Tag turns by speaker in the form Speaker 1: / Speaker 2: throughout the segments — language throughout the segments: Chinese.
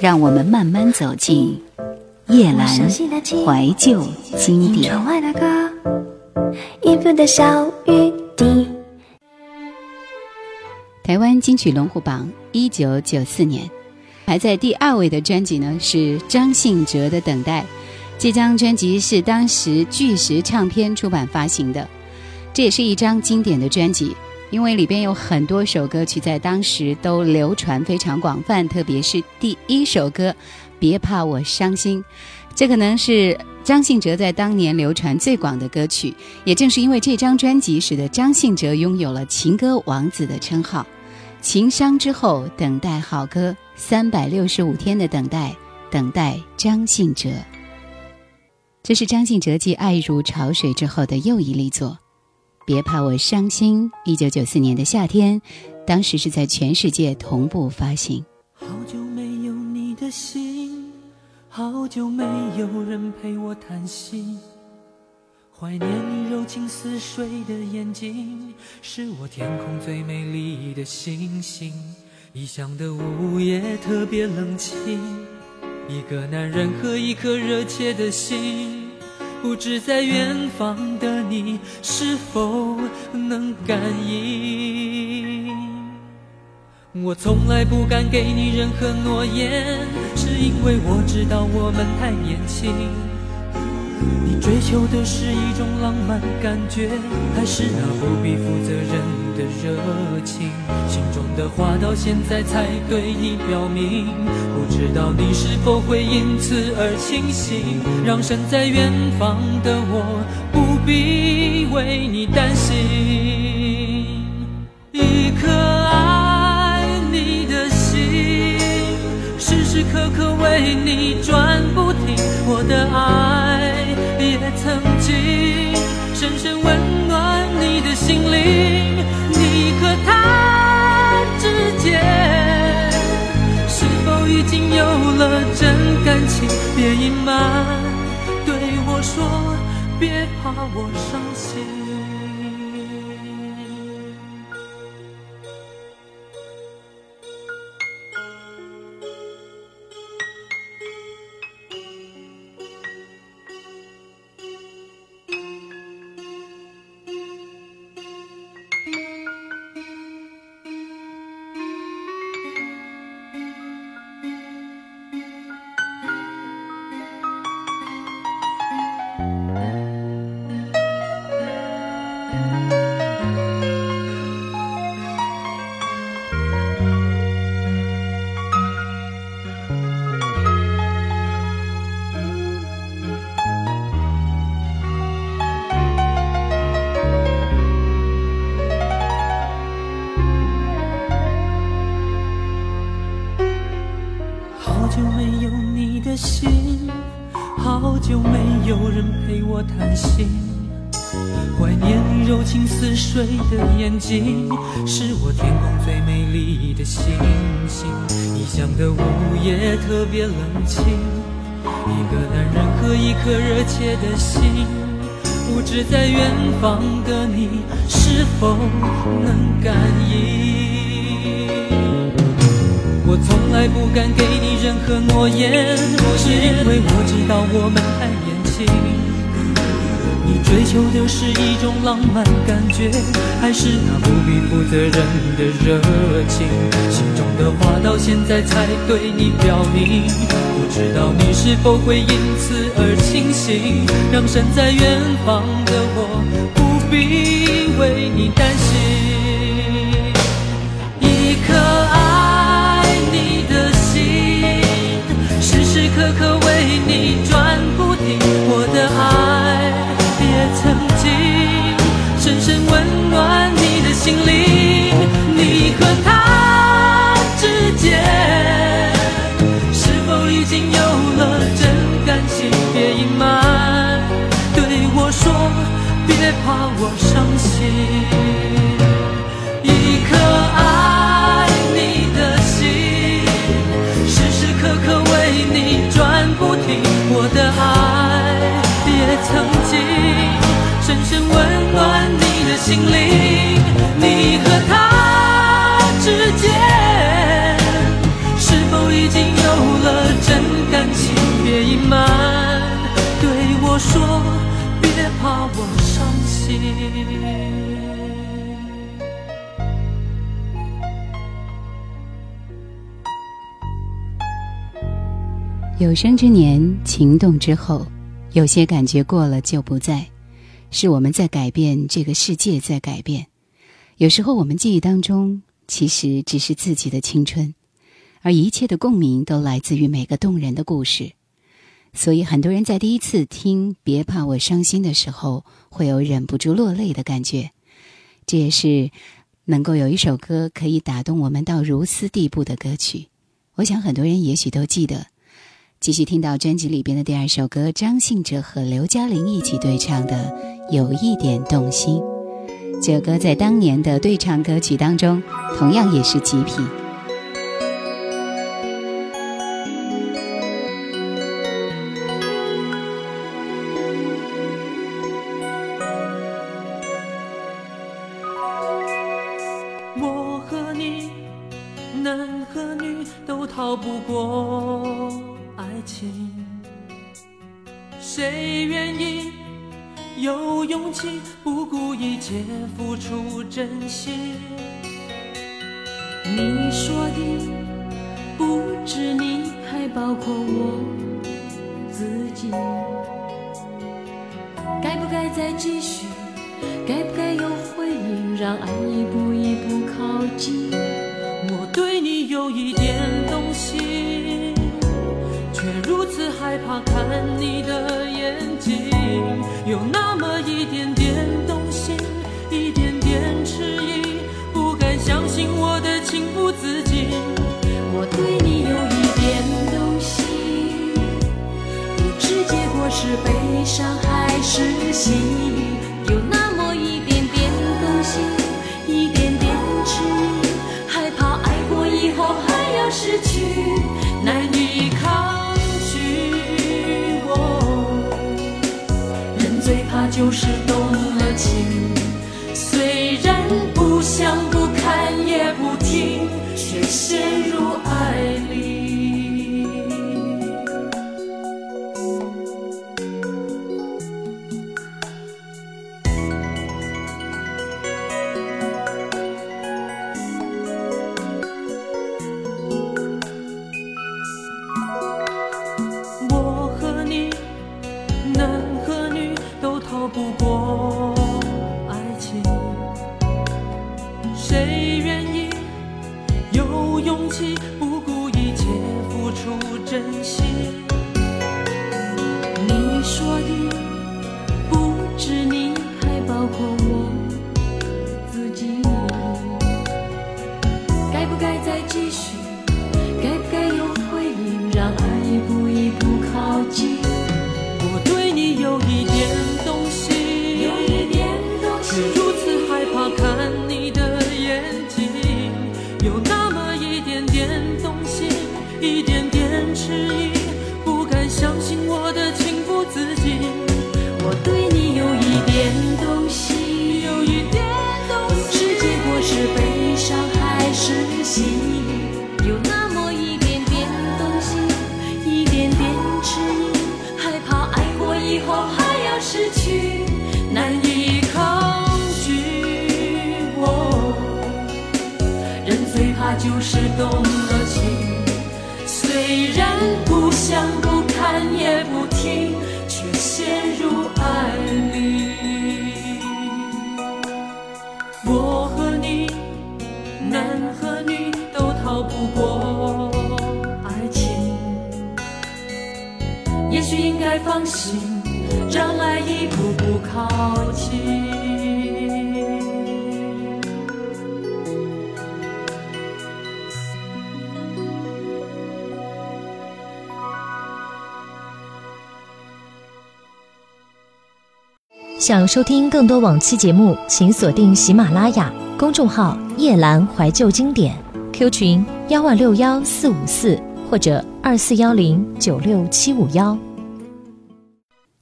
Speaker 1: 让我们慢慢走进叶阑怀旧经典。台湾金曲龙虎榜一九九四年，排在第二位的专辑呢是张信哲的《等待》。这张专辑是当时巨石唱片出版发行的，这也是一张经典的专辑。因为里边有很多首歌曲在当时都流传非常广泛，特别是第一首歌《别怕我伤心》，这可能是张信哲在当年流传最广的歌曲。也正是因为这张专辑，使得张信哲拥有了“情歌王子”的称号。情伤之后，等待好歌，三百六十五天的等待，等待张信哲。这是张信哲继《爱如潮水》之后的又一力作。别怕我伤心。一九九四年的夏天，当时是在全世界同步发行。
Speaker 2: 好久没有你的心，好久没有人陪我谈心。怀念你柔情似水的眼睛，是我天空最美丽的星星。异乡的午夜特别冷清，一个男人和一颗热切的心。不知在远方的你是否能感应？我从来不敢给你任何诺言，是因为我知道我们太年轻。你追求的是一种浪漫感觉，还是那不必负责任的热情？心中的话到现在才对你表明，不知道你是否会因此而清醒，让身在远方的我不必为你担心。一颗爱你的心，时时刻刻为你转不停，我的爱。了真感情？别隐瞒，对我说，别怕我伤心。我叹息，怀念你柔情似水的眼睛，是我天空最美丽的星星。异乡的午夜特别冷清，一个男人和一颗热切的心，不知在远方的你是否能感应？我从来不敢给你任何诺言，是因为我知道我们太年轻。你追求的是一种浪漫感觉，还是那不必负责任的热情？心中的话到现在才对你表明，不知道你是否会因此而清醒，让身在远方的我不必为你担心。一颗爱你的心，时时刻刻为你转不停，我的爱。心灵，你和他之间是否已经有了真感情？别隐瞒，对我说，别怕我伤心。一颗爱你的心，时时刻刻为你转不停，我的爱也曾经。深深温暖你心灵，你和他之间是否已经有了真感情？别隐瞒，对我说，别怕我伤心。
Speaker 1: 有生之年，情动之后，有些感觉过了就不在。是我们在改变，这个世界在改变。有时候我们记忆当中，其实只是自己的青春，而一切的共鸣都来自于每个动人的故事。所以，很多人在第一次听《别怕我伤心》的时候，会有忍不住落泪的感觉。这也是能够有一首歌可以打动我们到如斯地步的歌曲。我想，很多人也许都记得。继续听到专辑里边的第二首歌，张信哲和刘嘉玲一起对唱的《有一点动心》。这首歌在当年的对唱歌曲当中，同样也是极品。
Speaker 3: 是悲伤还是喜，有那心？让爱一步步靠近。
Speaker 2: 想
Speaker 4: 收听更多往期节目，请锁定喜马拉雅公众号“夜阑怀旧经典 ”，Q 群幺二六幺四五四或者二四幺零九六七五幺。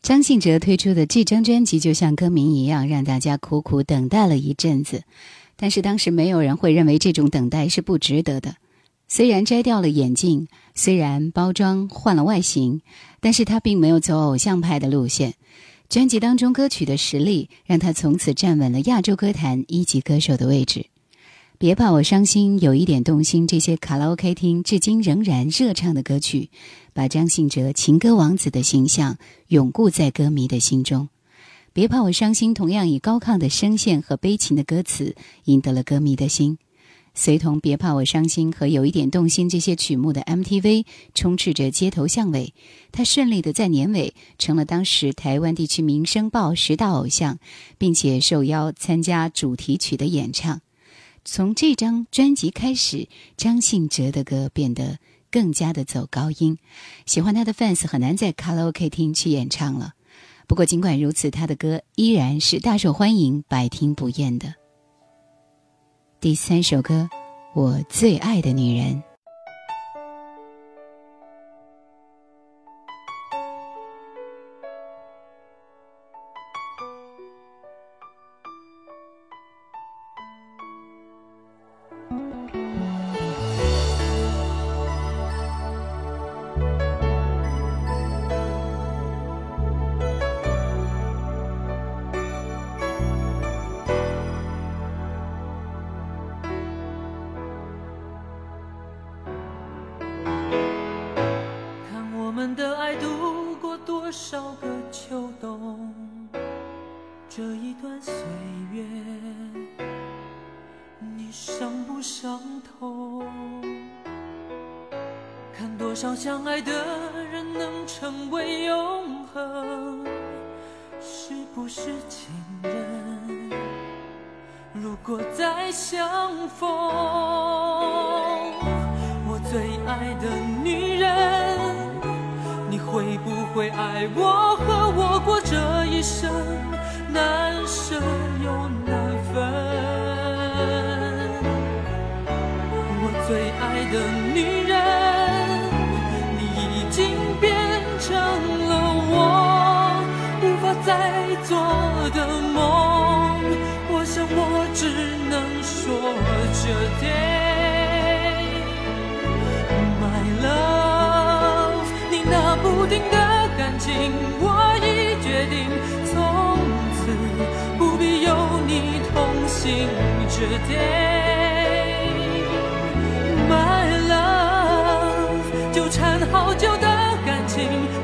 Speaker 1: 张信哲推出的这张专辑就像歌名一样，让大家苦苦等待了一阵子，但是当时没有人会认为这种等待是不值得的。虽然摘掉了眼镜，虽然包装换了外形，但是他并没有走偶像派的路线。专辑当中歌曲的实力，让他从此站稳了亚洲歌坛一级歌手的位置。别怕我伤心，有一点动心，这些卡拉 OK 厅至今仍然热唱的歌曲，把张信哲情歌王子的形象永固在歌迷的心中。别怕我伤心，同样以高亢的声线和悲情的歌词，赢得了歌迷的心。随同《别怕我伤心》和《有一点动心》这些曲目的 MTV 充斥着街头巷尾，他顺利的在年尾成了当时台湾地区《民生报》十大偶像，并且受邀参加主题曲的演唱。从这张专辑开始，张信哲的歌变得更加的走高音，喜欢他的 fans 很难在卡拉 OK 厅去演唱了。不过尽管如此，他的歌依然是大受欢迎、百听不厌的。第三首歌，我最爱的女人。
Speaker 2: 相爱的人能成为永恒，是不是情人？如果再相逢，我最爱的女人，你会不会爱我和我过这一生？难舍又难分。我最爱的女人。在做的梦，我想我只能说这句 my love，你那不定的感情，我已决定从此不必有你同行这 day my love，纠缠好久的感情。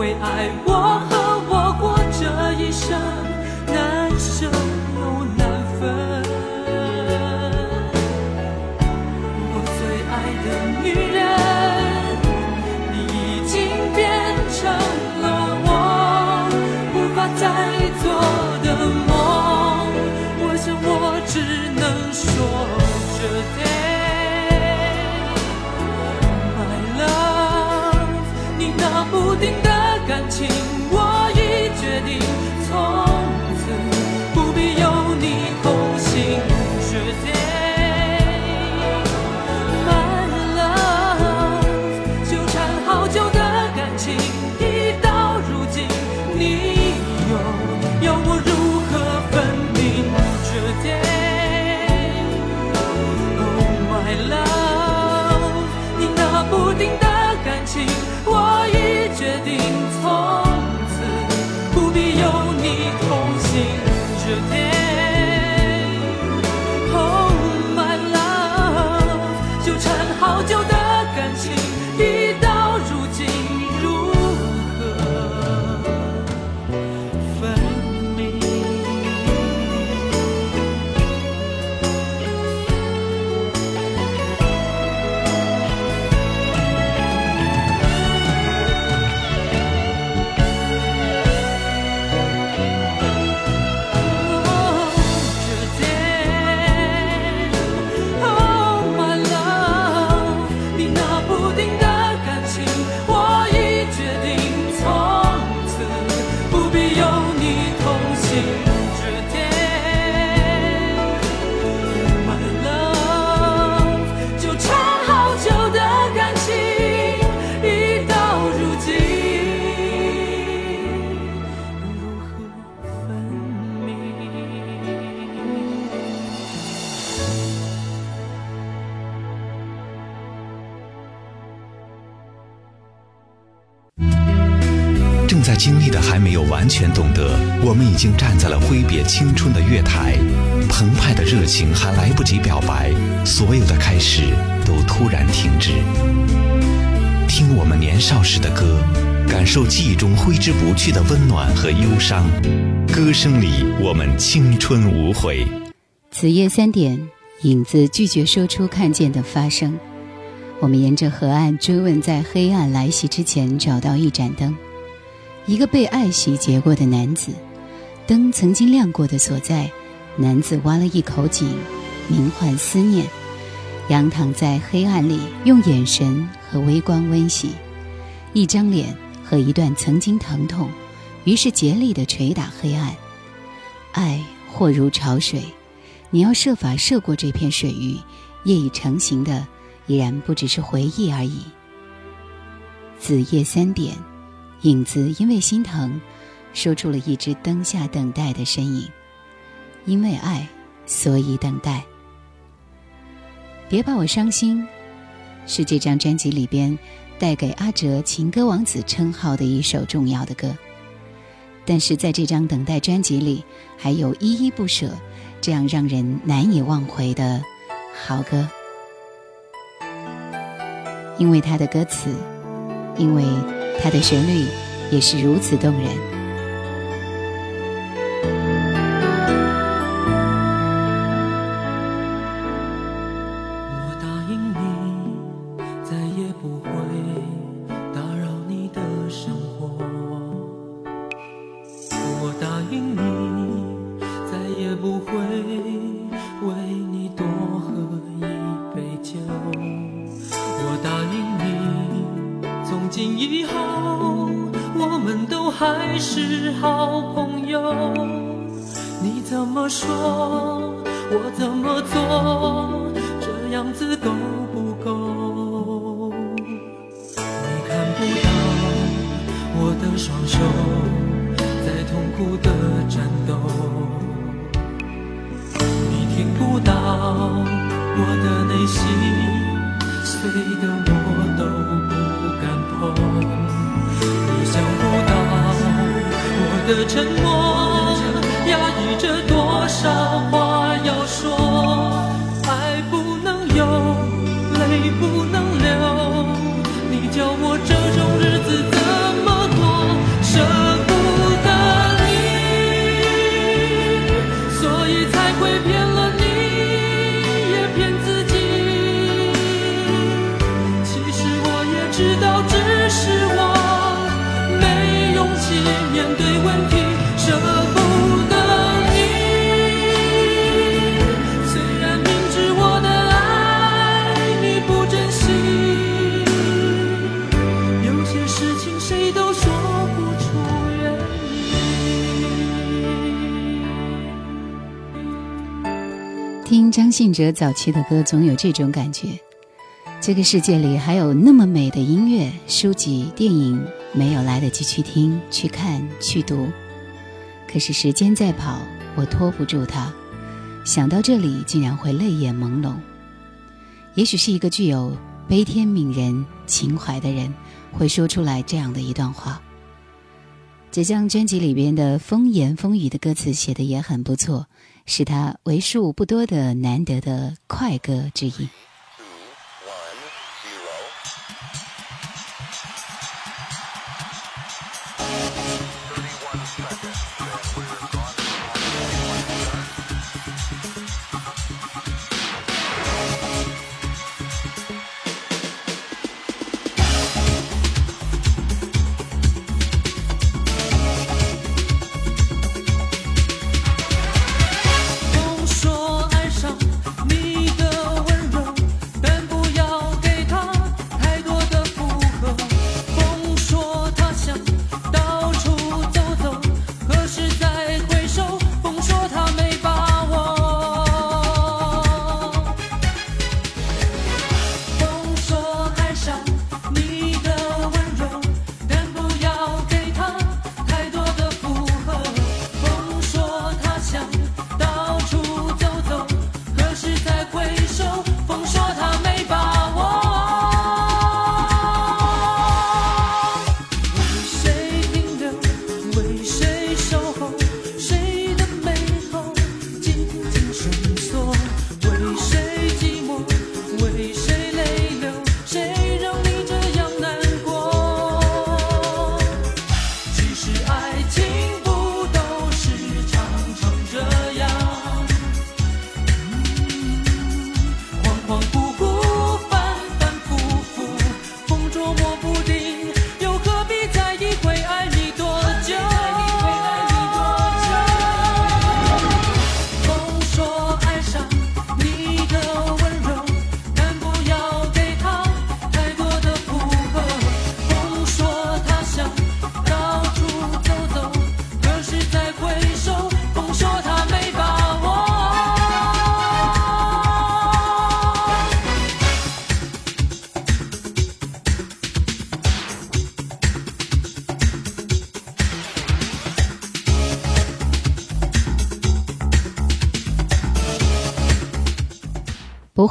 Speaker 2: 会爱我和我过这一生？难舍。
Speaker 5: 经历的还没有完全懂得，我们已经站在了挥别青春的月台，澎湃的热情还来不及表白，所有的开始都突然停止。听我们年少时的歌，感受记忆中挥之不去的温暖和忧伤，歌声里我们青春无悔。
Speaker 1: 子夜三点，影子拒绝说出看见的发生。我们沿着河岸追问，在黑暗来袭之前找到一盏灯，一个被爱洗劫过的男子。灯曾经亮过的所在，男子挖了一口井，名唤思念，仰躺在黑暗里，用眼神和微光温习，一张脸和一段曾经疼痛，于是竭力地捶打黑暗。爱或如潮水，你要设法涉过这片水域，业已成型的。依然不只是回忆而已。子夜三点，影子因为心疼，说出了一只灯下等待的身影。因为爱，所以等待。别把我伤心，是这张专辑里边带给阿哲“情歌王子”称号的一首重要的歌。但是在这张等待专辑里，还有依依不舍这样让人难以忘怀的好歌。因为它的歌词，因为它的旋律，也是如此动人。
Speaker 2: 说，我怎么做，这样子够
Speaker 1: 哲早期的歌，总有这种感觉。这个世界里还有那么美的音乐、书籍、电影，没有来得及去听、去看、去读。可是时间在跑，我拖不住它。想到这里，竟然会泪眼朦胧。也许是一个具有悲天悯人情怀的人，会说出来这样的一段话。这张专辑里边的风言风语的歌词写的也很不错，是他为数不多的难得的快歌之一。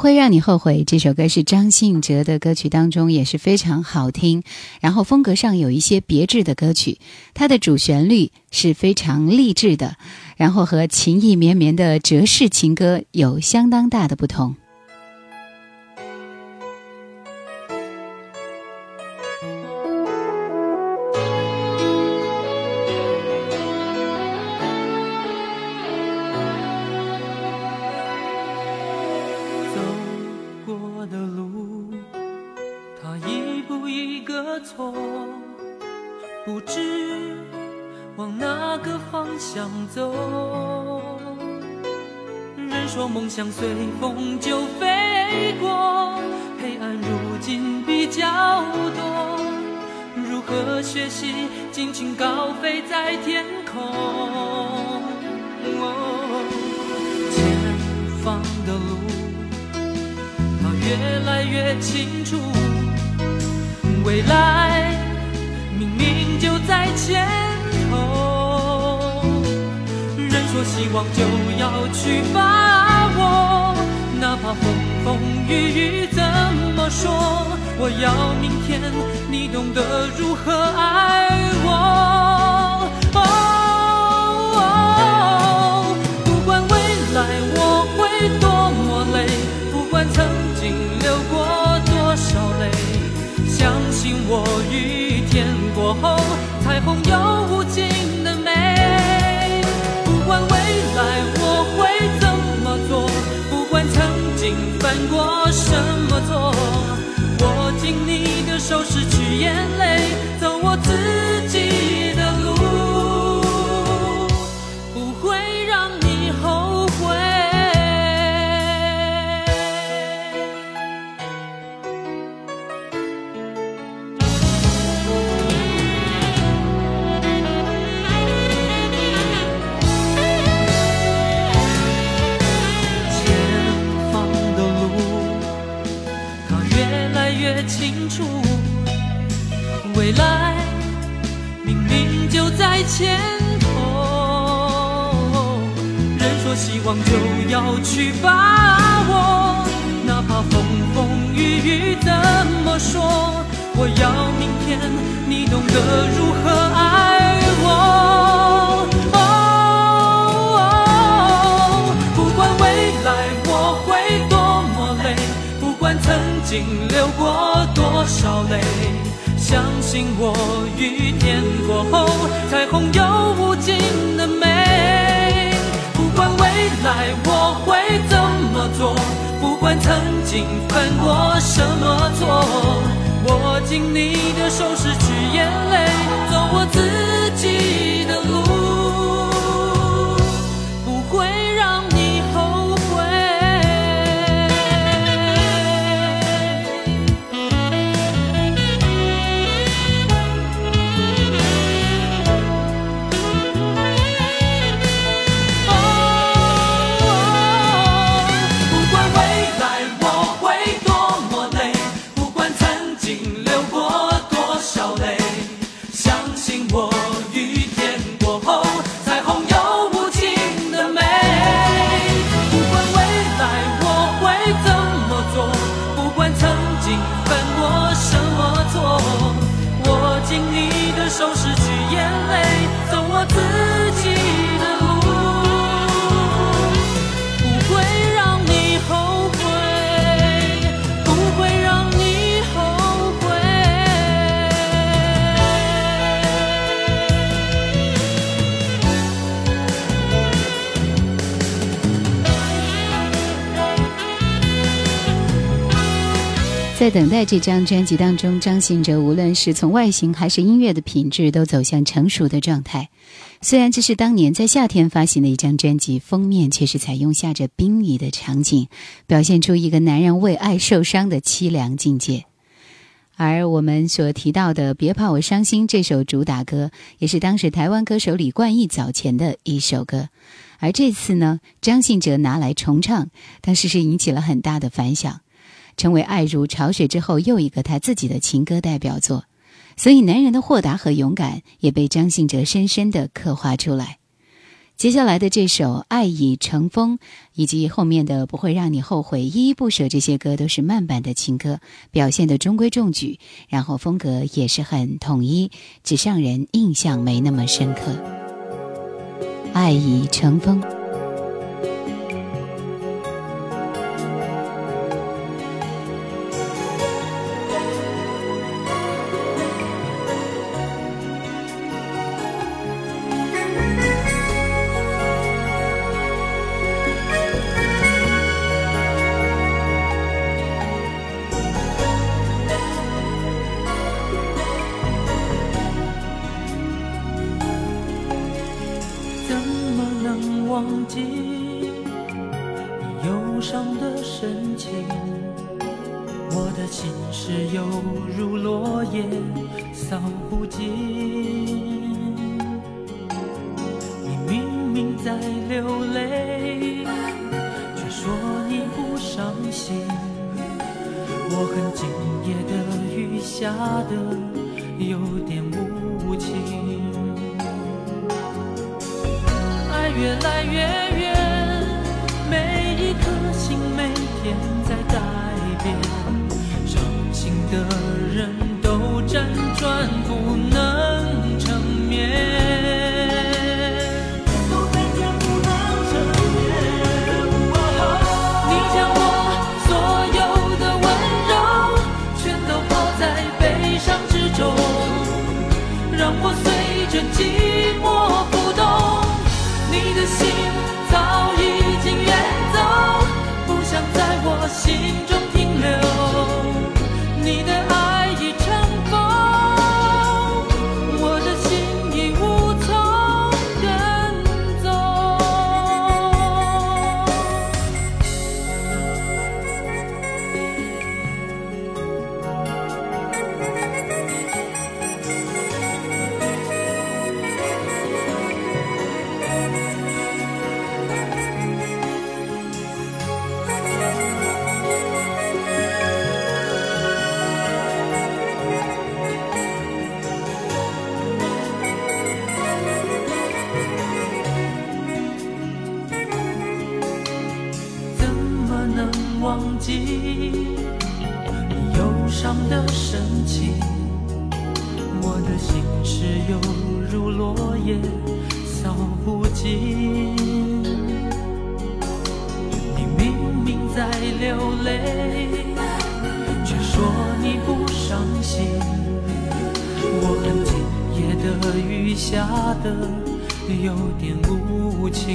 Speaker 1: 会让你后悔。这首歌是张信哲的歌曲当中也是非常好听，然后风格上有一些别致的歌曲。它的主旋律是非常励志的，然后和情意绵绵的哲式情歌有相当大的不同。哪个方向走？
Speaker 2: 人说梦想随风就飞过，黑暗如今比较多。如何学习尽情高飞在天空？哦前方的路，它越来越清楚，未来明明就在前人说希望就要去把握哪怕风风雨雨怎么说，我要明天你懂得如何爱我。哦不管未来我会多么累，不管曾经流过多少泪，相信我，雨天过后，彩虹有眼泪，经流过多少泪。相信我，雨天过后，彩虹有无尽的美。不管未来我会怎么做，不管曾经犯过什么错，握紧你的手，拭去眼泪，走我自
Speaker 1: 在等待这张专辑当中，张信哲无论是从外形还是音乐的品质，都走向成熟的状态。虽然这是当年在夏天发行的一张专辑，封面却是采用下着冰雨的场景，表现出一个男人为爱受伤的凄凉境界。而我们所提到的《别怕我伤心》这首主打歌，也是当时台湾歌手李冠毅早前的一首歌。而这次呢，张信哲拿来重唱，当时是引起了很大的反响。成为爱如潮水之后，又一个他自己的情歌代表作。所以男人的豁达和勇敢也被张信哲深深的刻画出来。接下来的这首《爱已成风》，以及后面的《不会让你后悔》、《依依不舍》，这些歌都是慢版的情歌，表现得中规中矩，然后风格也是很统一，只让人印象没那么深刻。《爱已成风》。
Speaker 2: 能忘记你忧伤的神情，我的心事犹如落叶扫不尽。你明明在流泪，却说你不伤心。我很敬业的雨下的。越来越远，每一颗心每天在改变，伤心的人都辗转不能成眠，你将我所有的温柔全都抛在悲伤之中，让我随着记忆。下的有点无情。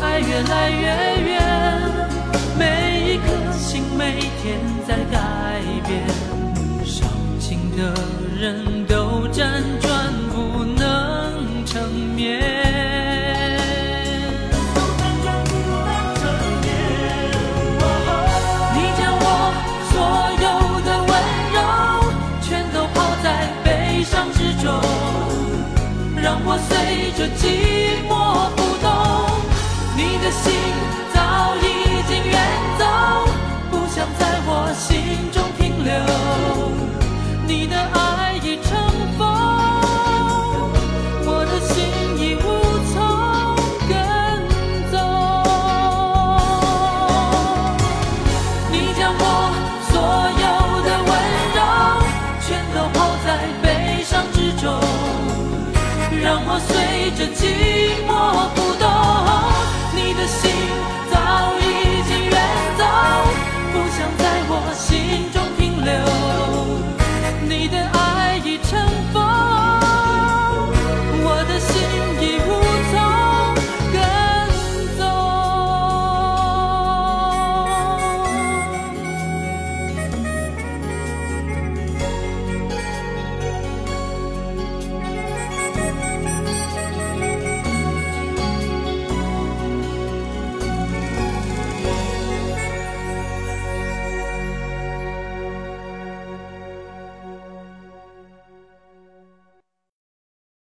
Speaker 2: 爱越来越远每一颗心每天在改变伤心的人寂寞不懂你的心。